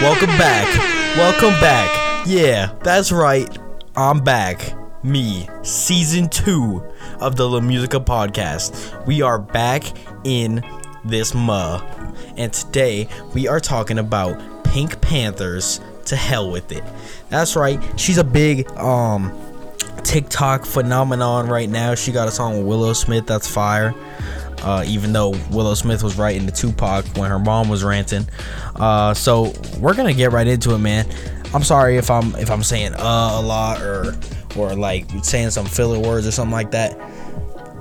Welcome back. Welcome back. Yeah, that's right. I'm back. Me, season two of the La Musica podcast. We are back in this muh. And today we are talking about PinkPantheress to hell with it. That's right. She's a big um TikTok phenomenon right now. She got a song with Willow Smith that's fire. Uh, even though Willow Smith was writing to Tupac when her mom was ranting. Uh, so we're gonna get right into it, man. I'm sorry if I'm if I'm saying uh a lot or or like saying some filler words or something like that.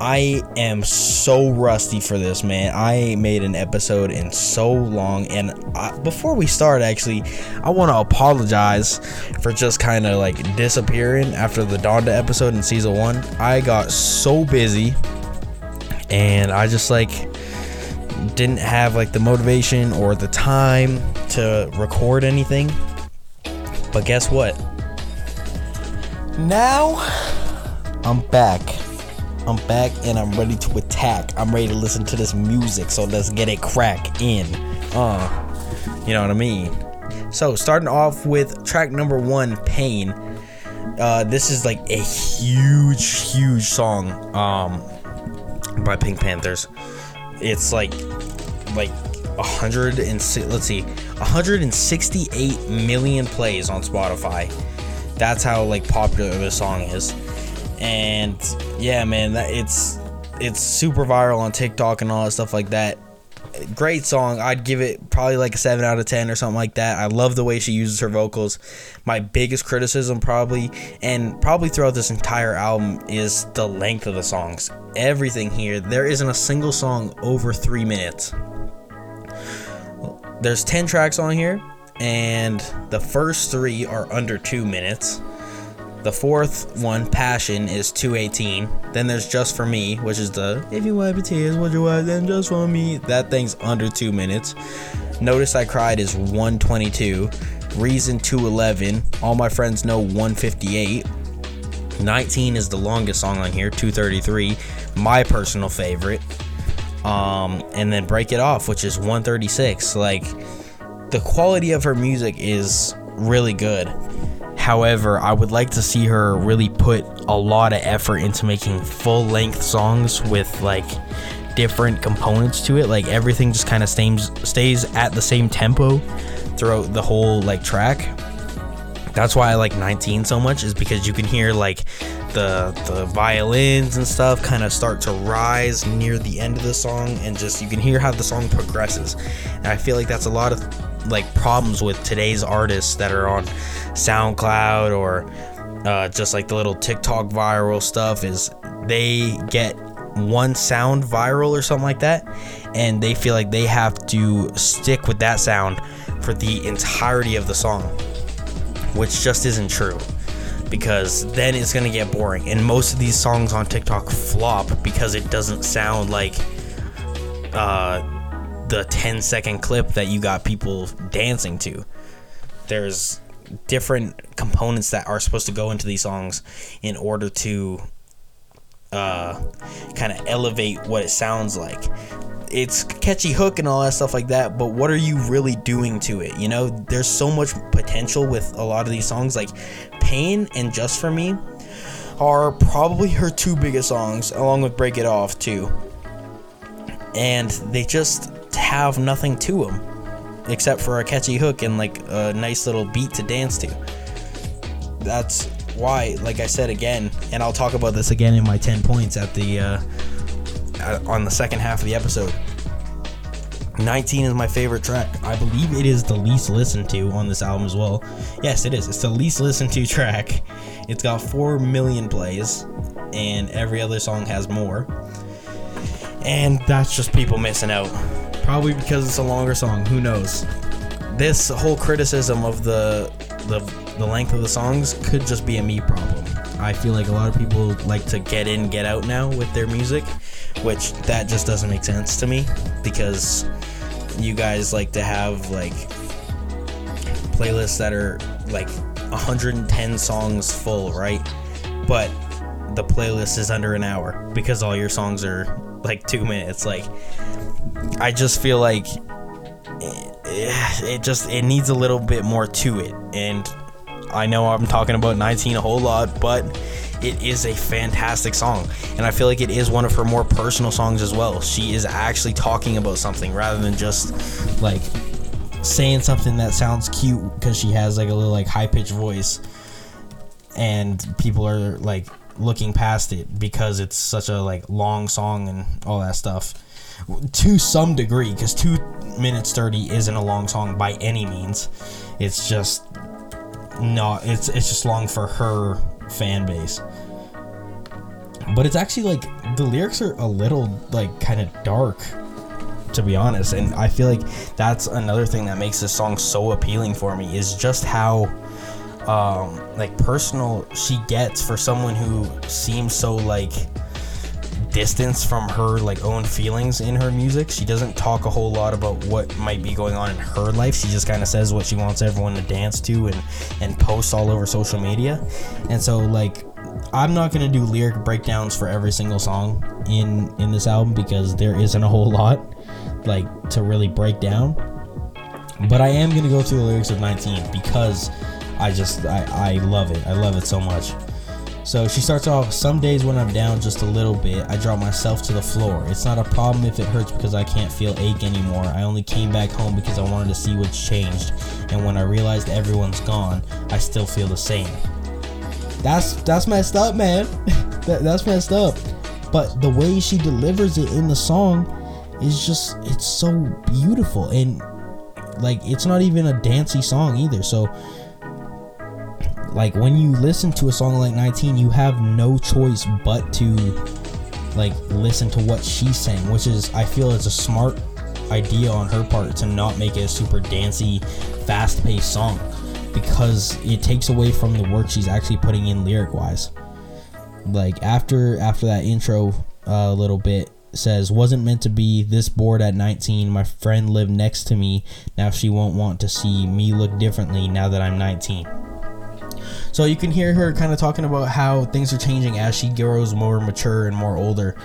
I am so rusty for this, man. I made an episode in so long. And I, before we start, actually, I want to apologize for just kind of like disappearing after the Donda episode in season one. I got so busy and I just like didn't have like the motivation or the time to record anything. But guess what? Now I'm back. I'm back and I'm ready to attack. I'm ready to listen to this music, so let's get it crack in. Uh, you know what I mean? So, starting off with track number one, Pain. Uh, this is like a huge, huge song um, by PinkPantheress. It's like, like, 100 and let's see, 168 million plays on Spotify. That's how like popular this song is and yeah man that it's it's super viral on tiktok and all that stuff like that great song. I'd give it probably like a 7 out of 10 or something like that. I love the way she uses her vocals. My biggest criticism probably and probably throughout this entire album is the length of the songs. Everything here there isn't a single song over three minutes. There's 10 tracks on here and the first three are under two minutes the fourth one, Passion, is 218. Then there's Just For Me, which is the If you wipe your tears, would you wipe them just for me? That thing's under two minutes. Notice I Cried is 122. Reason 211. All My Friends Know 158. 19 is the longest song on here, 233. My personal favorite. Um, and then Break It Off, which is 136. Like, the quality of her music is really good However, I would like to see her really put a lot of effort into making full length songs with like different components to it. Like everything just kind of stays stays at the same tempo throughout the whole like track. That's why I like 19 so much is because you can hear like the the violins and stuff kind of start to rise near the end of the song and just you can hear how the song progresses. And I feel like that's a lot of like problems with today's artists that are on SoundCloud or uh, just like the little TikTok viral stuff is they get one sound viral or something like that and they feel like they have to stick with that sound for the entirety of the song which just isn't true because then it's to get boring and most of these songs on TikTok flop because it doesn't sound like uh the 10 second clip that you got people dancing to. There's different components that are supposed to go into these songs in order to uh, kind of elevate what it sounds like. It's catchy hook and all that stuff like that, but what are you really doing to it? You know, there's so much potential with a lot of these songs. Like Pain and Just for Me are probably her two biggest songs, along with Break It Off, too. And they just have nothing to them except for a catchy hook and like a nice little beat to dance to. That's why, like I said again, and I'll talk about this again in my 10 points at the uh, on the second half of the episode. 19 is my favorite track. I believe it is the least listened to on this album as well. Yes, it is. It's the least listened to track. It's got 4 million plays, and every other song has more. And that's just people missing out. Probably because it's a longer song. Who knows? This whole criticism of the the the length of the songs could just be a me problem. I feel like a lot of people like to get in, get out now with their music, which that just doesn't make sense to me because you guys like to have like playlists that are like 110 songs full, right? But the playlist is under an hour because all your songs are like 2 minutes like I just feel like it just it needs a little bit more to it and I know I'm talking about 19 a whole lot, but it is a fantastic song. And I feel like it is one of her more personal songs as well. She is actually talking about something rather than just like saying something that sounds cute because she has like a little like high pitched voice and people are like looking past it because it's such a like long song and all that stuff to some degree because 2 minutes 30 isn't a long song by any means. It's just not it's it's just long for her fan base. But it's actually like the lyrics are a little like kind of dark to be honest. And i feel like that's another thing that makes this song so appealing for me is just how um like personal she gets for someone who seems so like distance from her like own feelings in her music. She doesn't talk a whole lot about what might be going on in her life. She just kind of says what she wants everyone to dance to and and post all over social media. And so like I'm not gonna do lyric breakdowns for every single song in in this album because there isn't a whole lot like to really break down. But I am gonna go through the lyrics of 19 because I just I, I love it. I love it so much. So she starts off, some days when I'm down just a little bit, I drop myself to the floor. It's not a problem if it hurts because I can't feel ache anymore. I only came back home because I wanted to see what's changed. And when I realized everyone's gone, I still feel the same. That's that's messed up, man. that, that's messed up. But the way she delivers it in the song is just it's so beautiful and like it's not even a dancey song either. So like when you listen to a song like 19 you have no choice but to like listen to what she's saying which is i feel it's a smart idea on her part to not make it a super dancey fast-paced song because it takes away from the work she's actually putting in lyric wise like after after that intro a uh, little bit says wasn't meant to be this bored at 19 my friend lived next to me. Now she won't want to see me look differently now that i'm 19 so you can hear her kind of talking about how things are changing as she grows more mature and more older.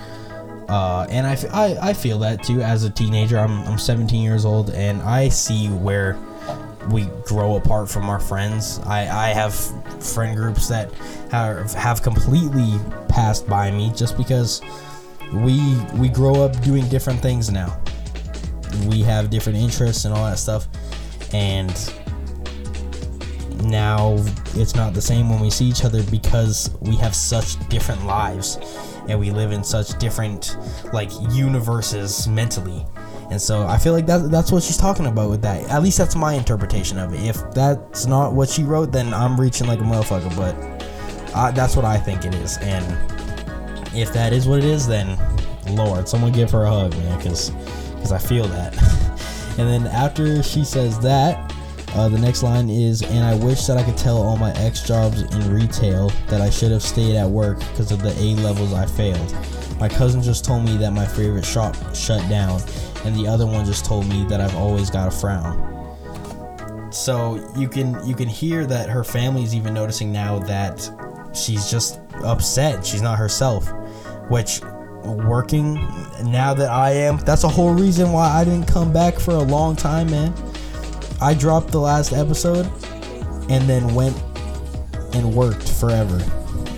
Uh, and I, I, I feel that too as a teenager. I'm, I'm 17 years old and I see where we grow apart from our friends. I, I have friend groups that have, have completely passed by me just because we we grow up doing different things now. We have different interests and all that stuff. And now it's not the same when we see each other because we have such different lives and we live in such different like universes mentally. And so i feel like that, that's what she's talking about with that. At least that's my interpretation of it. If that's not what she wrote then i'm reaching like a motherfucker but I, that's what i think it is. And if that is what it is then lord someone give her a hug man because because i feel that. And then after she says that uh, the next line is, and I wish that I could tell all my ex jobs in retail that I should have stayed at work because of the A levels I failed. My cousin just told me that my favorite shop shut down, and the other one just told me that I've always got a frown. So you can you can hear that her family's even noticing now that she's just upset. She's not herself, which working now that I am, that's a whole reason why I didn't come back for a long time, man. I dropped the last episode and then went and worked forever.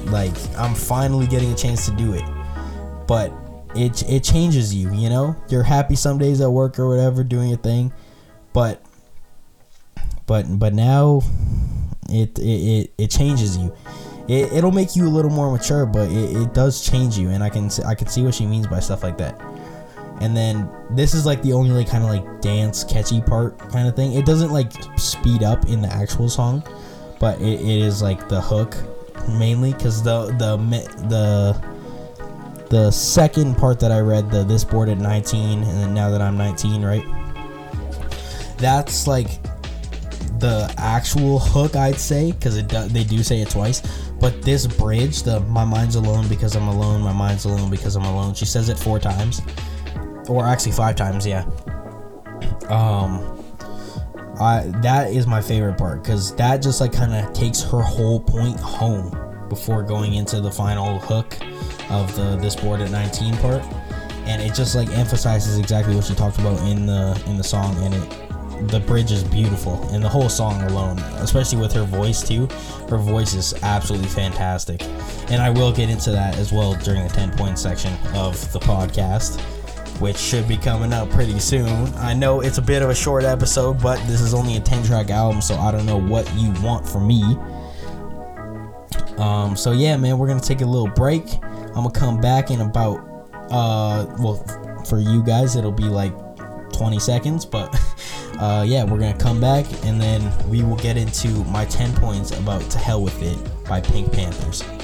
Like I'm finally getting a chance to do it. But it it changes you, you know? You're happy some days at work or whatever doing your thing, but but but now it it it, it changes you. It, it'll make you a little more mature, but it, it does change you and I can I can see what she means by stuff like that and then this is like the only like kind of like dance catchy part kind of thing. It doesn't like speed up in the actual song but it, it is like the hook mainly because the the the the second part that i read the this board at 19 and then now that i'm 19 right? That's like the actual hook i'd say because it do, they do say it twice. But this bridge the my mind's alone because i'm alone my mind's alone because i'm alone she says it four times or actually five times, yeah. Um, I that is my favorite part because that just like kind of takes her whole point home before going into the final hook of the this board at 19 part and it just like emphasizes exactly what she talked about in the in the song and it the bridge is beautiful, and the whole song alone, especially with her voice too. Her voice is absolutely fantastic, and I will get into that as well during the ten point section of the podcast, which should be coming up pretty soon. I know it's a bit of a short episode, but this is only a ten track album, so I don't know what you want from me. Um, so yeah, man, we're gonna take a little break. I'm gonna come back in about uh, well, for you guys, it'll be like 20 seconds, but uh, yeah, we're gonna come back and then we will get into my 10 points about "To Hell with It" by PinkPantheress.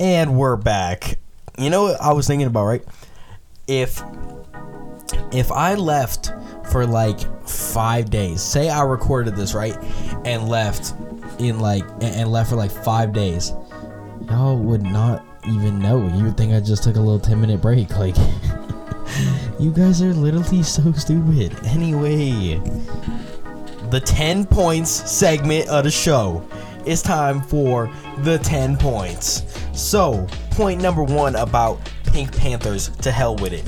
And we're back. You know what I was thinking about, right? If if I left for like five days, say I recorded this right and left in like and left for like five days, y'all would not even know. You would think I just took a little ten minute break. Like, you guys are literally so stupid. Anyway, the ten points segment of the show. It's time for the 10 points. So, point number one about PinkPantheress to hell with it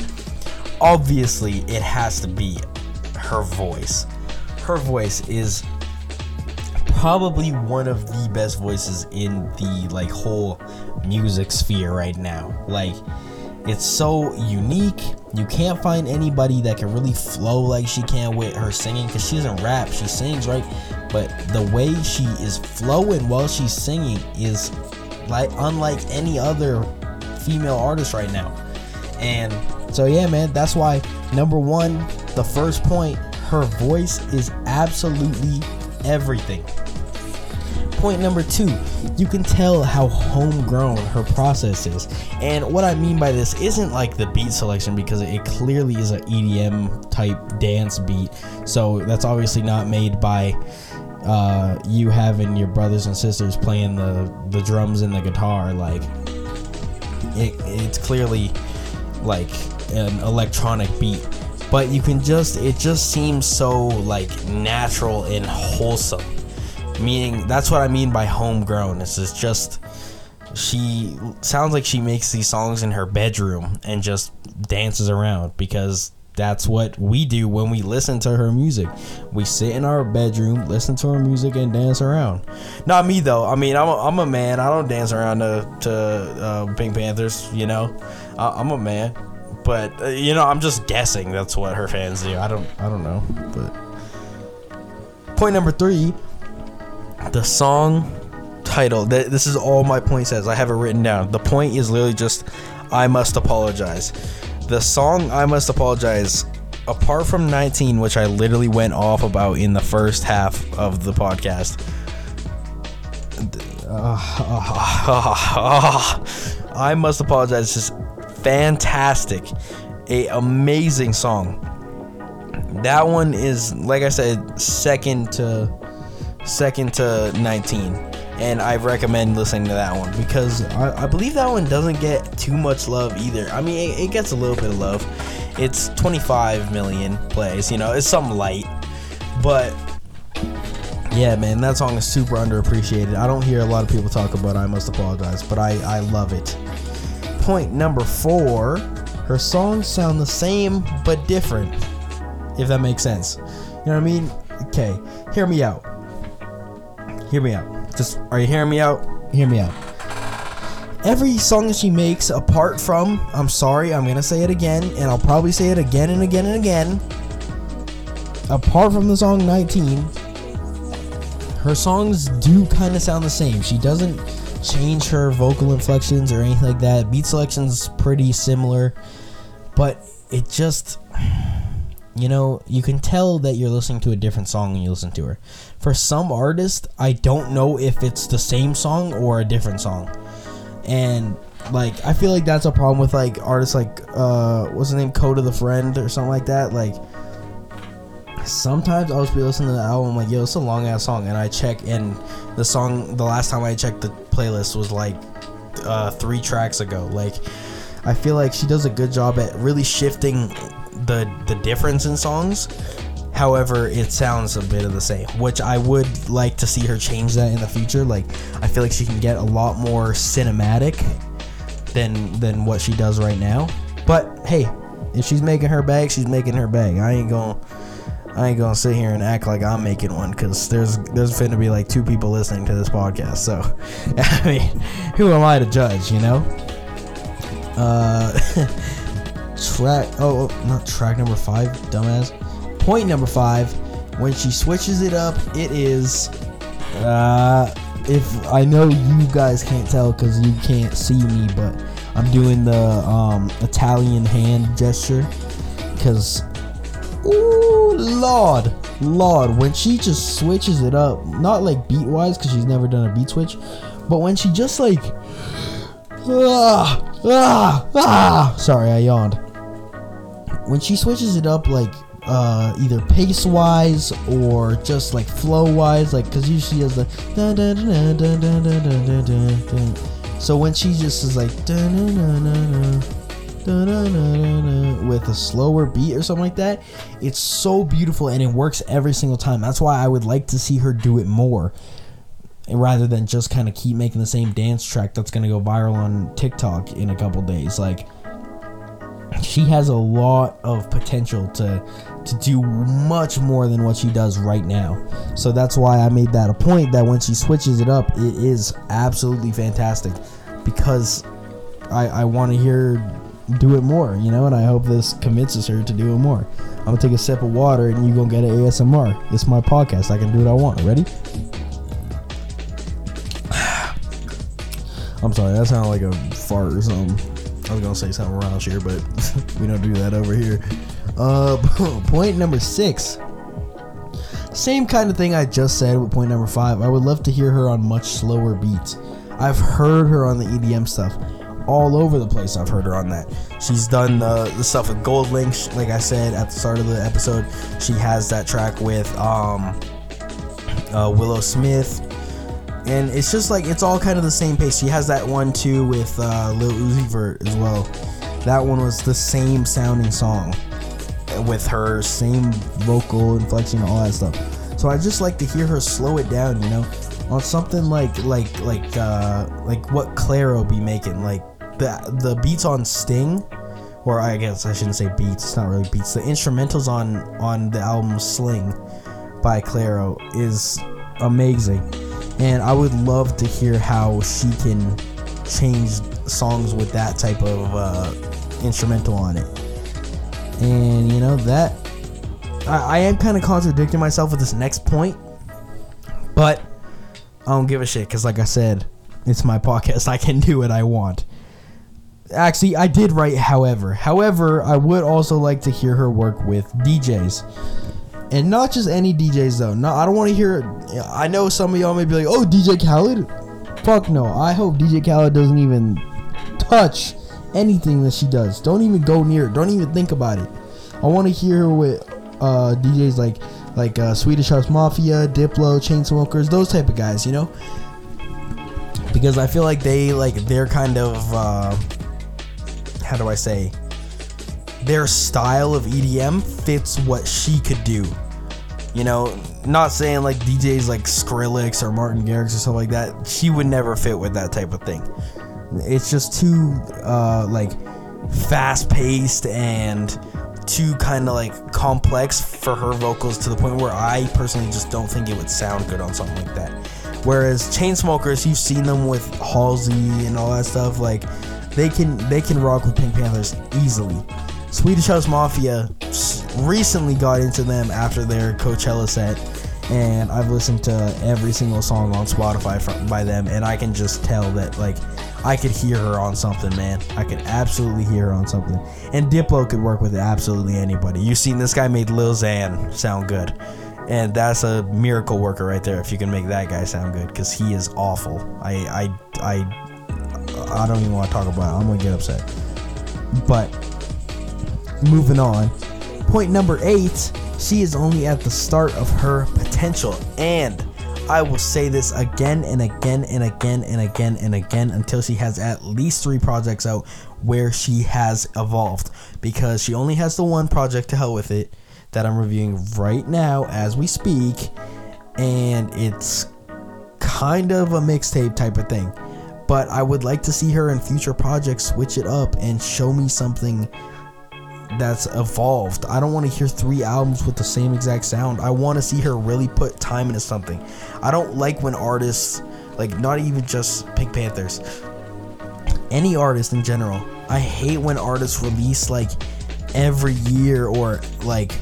obviously it has to be her voice. Her voice is probably one of the best voices in the like whole music sphere right now. Like it's so unique. You can't find anybody that can really flow like she can with her singing because she doesn't rap, she sings, right? But the way she is flowing while she's singing is like unlike any other female artist right now. And so yeah, man, that's why number one, the first point, her voice is absolutely everything. Point number two, you can tell how homegrown her process is. And what I mean by this isn't like the beat selection because it clearly is an EDM type dance beat. So that's obviously not made by uh, you having your brothers and sisters playing the, the drums and the guitar. Like, it, it's clearly like an electronic beat but you can just it just seems so like natural and wholesome meaning that's what i mean by homegrown this is just she sounds like she makes these songs in her bedroom and just dances around because that's what we do when we listen to her music. We sit in our bedroom, listen to her music, and dance around. Not me though. I mean, I'm a, I'm a man. I don't dance around to to uh, PinkPantheress. You know, I, I'm a man but uh, you know, I'm just guessing that's what her fans do. I don't, I don't know. But point number three, the song title. Th- this is all my point says. I have it written down. The point is literally just, I must apologize. The song I must apologize. Apart from 19, which I literally went off about in the first half of the podcast. Uh, uh, uh, I must apologize. Just fantastic, a amazing song. That one is like I said, second to second to 19, and I recommend listening to that one because I, I believe that one doesn't get too much love either. I mean, it, it gets a little bit of love. It's 25 million plays, you know, it's some light, but yeah, man, that song is super underappreciated. I don't hear a lot of people talk about I Must Apologize, but I, I love it point number four, her songs sound the same but different. If that makes sense. You know what I mean? Okay, hear me out. Hear me out. Just are you hearing me out? Hear me out. Every song that she makes, apart from, I'm sorry, I'm gonna say it again, and I'll probably say it again and again and again. Apart from the song 19, her songs do kind of sound the same. She doesn't change her vocal inflections or anything like that. Beat selection's pretty similar, but it just you know, you can tell that you're listening to a different song when you listen to her. For some artists, I don't know if it's the same song or a different song. And like I feel like that's a problem with like artists like uh what's the name Code of the Friend or something like that. Like sometimes I'll just be listening to the album like, yo, it's a long ass song, and I check and the song the last time I checked the playlist was like uh, three tracks ago. Like, I feel like she does a good job at really shifting the the difference in songs. However, it sounds a bit of the same, which I would like to see her change that in the future. Like, I feel like she can get a lot more cinematic than than what she does right now. But hey, if she's making her bag, she's making her bag. I ain't gonna I ain't gonna sit here and act like I'm making one because there's there's finna be like two people listening to this podcast. So I mean, who am I to judge? You know. Uh, track. Oh, oh, not track number five, dumbass. Point number five. When she switches it up, it is. Uh, if I know you guys can't tell because you can't see me, but I'm doing the um, Italian hand gesture because, ooh, Lord, Lord, when she just switches it up, not like beat wise because she's never done a beat switch, but when she just like, ah, ah, ah, sorry, I yawned. When she switches it up like uh, either pace wise or just like flow wise, like because usually the da, da, da. so when she just is like with a slower beat or something like that, it's so beautiful and it works every single time. That's why I would like to see her do it more. Rather than just kind of keep making the same dance track that's gonna go viral on TikTok in a couple days, like she has a lot of potential to to do much more than what she does right now. So that's why I made that a point that when she switches it up, it is absolutely fantastic because I I want to hear do it more, you know, and I hope this convinces her to do it more. I'm gonna take a sip of water and you gonna get an ASMR. It's my podcast. I can do what I want. Ready? I'm sorry, that sounded like a fart or something. I was gonna say something around here, but we don't do that over here. Uh, point number six. Same kind of thing I just said with point number five. I would love to hear her on much slower beats. I've heard her on the EDM stuff all over the place. I've heard her on that. She's done the, stuff with GoldLink, like I said at the start of the episode. She has that track with um, uh, Willow Smith, and it's just like it's all kind of the same pace. She has that one too with uh, Lil Uzi Vert as well. That one was the same sounding song with her same vocal inflection and all that stuff. So I just like to hear her slow it down, you know, on something like like like uh like what Clairo be making, like the the beats on Sling, or I guess I shouldn't say beats. It's not really beats. The instrumentals on on the album Sling by Clairo is amazing, and I would love to hear how she can change songs with that type of uh, instrumental on it. And you know that I, I am kind of contradicting myself with this next point, but I don't give a shit because, like I said, it's my podcast. I can do what I want. Actually, I did write however. However, I would also like to hear her work with DJs. And not just any DJs though. No, I don't want to hear I know some of y'all may be like, "Oh, DJ Khaled?" Fuck no. I hope DJ Khaled doesn't even touch anything that she does. Don't even go near it. Don't even think about it. I want to hear her with uh, DJs like like uh, Swedish House Mafia, Diplo, Chainsmokers, those type of guys, you know. Because I feel like they like they're kind of uh, how do I say their style of EDM fits what she could do. You know, not saying like DJs like Skrillex or Martin Garrix or something like that. She would never fit with that type of thing. It's just too uh, like fast paced and too kind of like complex for her vocals to the point where I personally just don't think it would sound good on something like that. Whereas Chainsmokers, you've seen them with Halsey and all that stuff, like they can they can rock with PinkPantheress easily. Swedish House Mafia recently got into them after their Coachella set, and I've listened to every single song on Spotify from, by them, and I can just tell that like I could hear her on something, man. I could absolutely hear her on something. And Diplo could work with absolutely anybody. You've seen this guy made Lil Xan sound good. And that's a miracle worker right there if you can make that guy sound good because he is awful. I I I I don't even want to talk about it. I'm gonna get upset. But moving on. Point number eight, she is only at the start of her potential and I will say this again and again and again and again and again until she has at least three projects out where she has evolved. Because she only has the one project to hell with it. that I'm reviewing right now as we speak, and it's kind of a mixtape type of thing. But I would like to see her in future projects switch it up and show me something that's evolved. I don't want to hear three albums with the same exact sound. I want to see her really put time into something. I don't like when artists, like not even just PinkPantheress, any artist in general, I hate when artists release like every year or like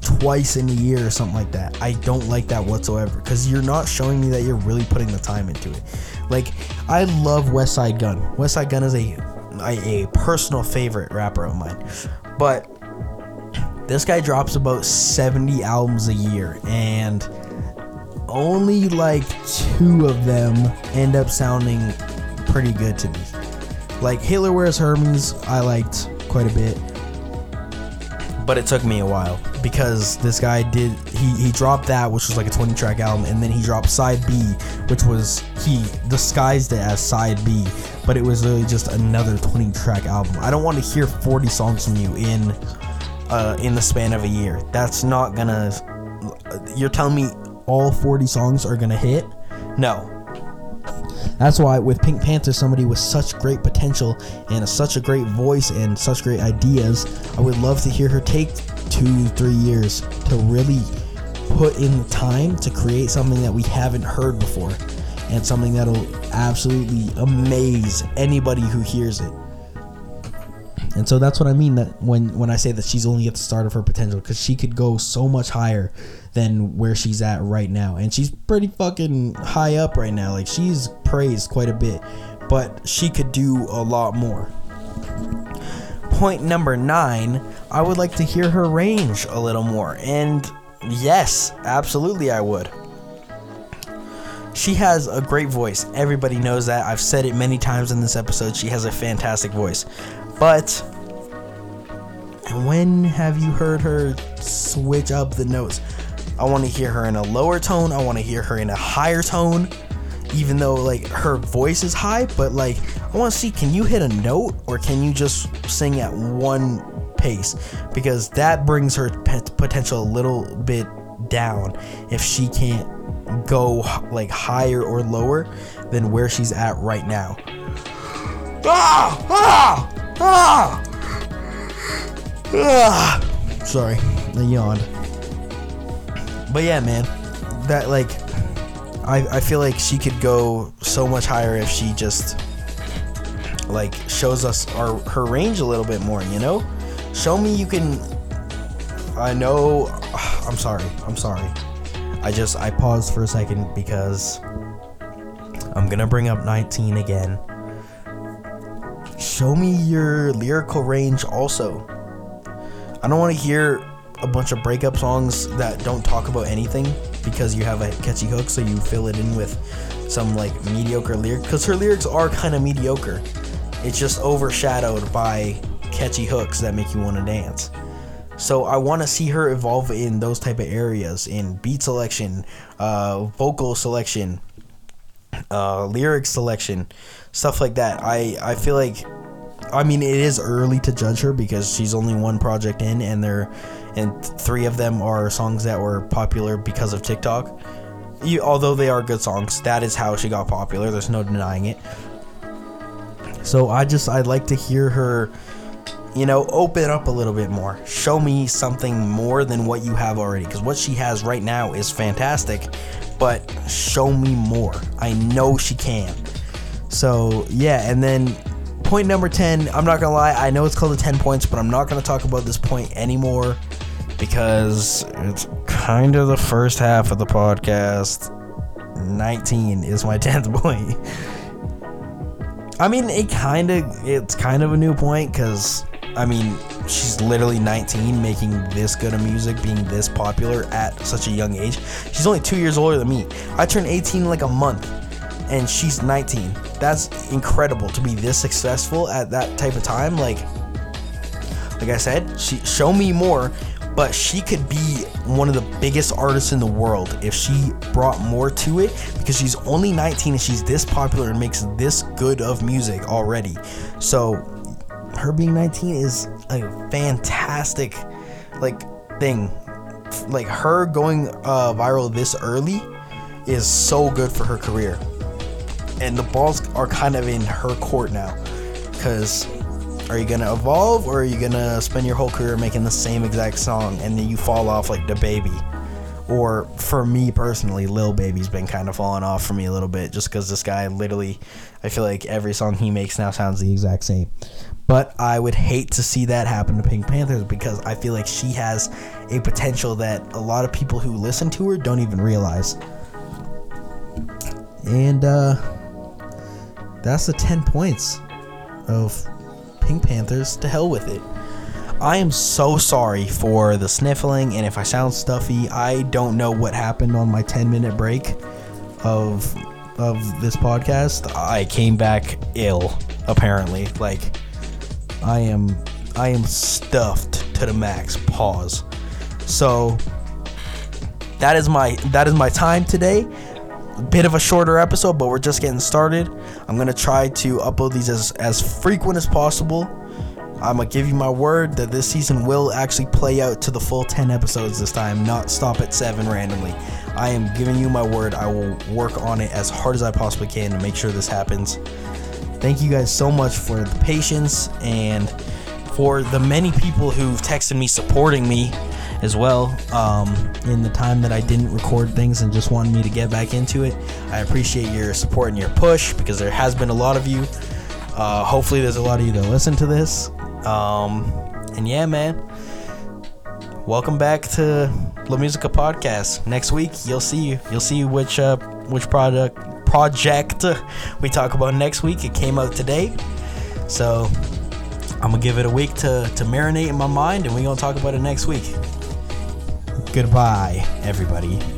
twice in a year or something like that. I don't like that whatsoever because you're not showing me that you're really putting the time into it. Like, I love west Westside Gunn. Westside Gunn is a, a, a personal favorite rapper of mine. But this guy drops about 70 albums a year and only like two of them end up sounding pretty good to me. Like Hitler Wears Hermes, I liked quite a bit. But it took me a while because this guy did he he dropped that which was like a 20 track album and then he dropped side B which was he disguised it as side B but it was really just another 20 track album. I don't want to hear 40 songs from you in uh, in the span of a year. That's not gonna. You're telling me all 40 songs are gonna hit? No. That's why with Pink Panther, somebody with such great potential and a, such a great voice and such great ideas, I would love to hear her take two, three years to really put in the time to create something that we haven't heard before and something that'll absolutely amaze anybody who hears it. And so that's what I mean that when when I say that she's only at the start of her potential because she could go so much higher than where she's at right now. And she's pretty fucking high up right now. Like she's praised quite a bit, but she could do a lot more. Point number 9, I would like to hear her range a little more. And yes, absolutely I would. She has a great voice. Everybody knows that. I've said it many times in this episode. She has a fantastic voice. But when have you heard her switch up the notes? I want to hear her in a lower tone. I want to hear her in a higher tone. Even though like her voice is high, but like I want to see can you hit a note or can you just sing at one pace? Because that brings her potential a little bit down if she can't go like higher or lower than where she's at right now. Ah! Ah! Ah! Ah! Sorry, I yawned. But yeah, man, that like, I I feel like she could go so much higher if she just like shows us our her range a little bit more. You know, show me you can. I know. I'm sorry. I'm sorry. I just I paused for a second because I'm gonna bring up 19 again. Show me your lyrical range also. I don't want to hear a bunch of breakup songs that don't talk about anything because you have a catchy hook, so you fill it in with some like mediocre lyric. Because her lyrics are kind of mediocre. It's just overshadowed by catchy hooks that make you want to dance. So I want to see her evolve in those type of areas in beat selection, uh, vocal selection, uh, lyric selection, stuff like that. I I feel like, I mean, it is early to judge her because she's only one project in, and there, and three of them are songs that were popular because of TikTok. You, although they are good songs, that is how she got popular. There's no denying it. So I just I'd like to hear her you know, open up a little bit more. Show me something more than what you have already. Because what she has right now is fantastic, but show me more. I know she can. So, yeah, and then point number 10, I'm not gonna lie, I know it's called the 10 points, but I'm not gonna talk about this point anymore because it's kind of the first half of the podcast. 19 is my 10th point. I mean, it kind of it's kind of a new point because I mean, she's literally 19, making this good of music, being this popular at such a young age. She's only two years older than me. I turned 18 in like a month, and she's 19. That's incredible to be this successful at that type of time. Like, like I said, she show me more, but she could be one of the biggest artists in the world if she brought more to it because she's only 19 and she's this popular and makes this good of music already. So her being 19 is a fantastic like thing like her going uh, viral this early is so good for her career. And the balls are kind of in her court now. Because are you to evolve or are you to spend your whole career making the same exact song and then you fall off like the baby? Or for me personally, Lil Baby's been kind of falling off for me a little bit just because this guy literally, I feel like every song he makes now sounds the exact same. But I would hate to see that happen to PinkPantheress because I feel like she has a potential that a lot of people who listen to her don't even realize. And uh, that's the 10 points of PinkPantheress. To hell with it. I am so sorry for the sniffling, and if I sound stuffy, I don't know what happened on my 10 minute break of of this podcast. I came back ill, apparently. Like I am I am stuffed to the max. Pause. So that is my that is my time today. Bit of a shorter episode, but we're just getting started. I'm gonna try to upload these as as frequent as possible. I'm gonna give you my word that this season will actually play out to the full 10 episodes this time, not stop at 7 randomly. I am giving you my word. I will work on it as hard as I possibly can to make sure this happens. Thank you guys so much for the patience and for the many people who've texted me supporting me as well um, in the time that I didn't record things and just wanted me to get back into it. I appreciate your support and your push because there has been a lot of you. Uh, hopefully, there's a lot of you that listen to this. Um, and yeah, man, welcome back to La Musica podcast. Next week, you'll see you'll see which uh, which product project we talk about next week. It came out today, so I'm gonna give it a week to to marinate in my mind, and we're gonna talk about it next week. Goodbye, everybody.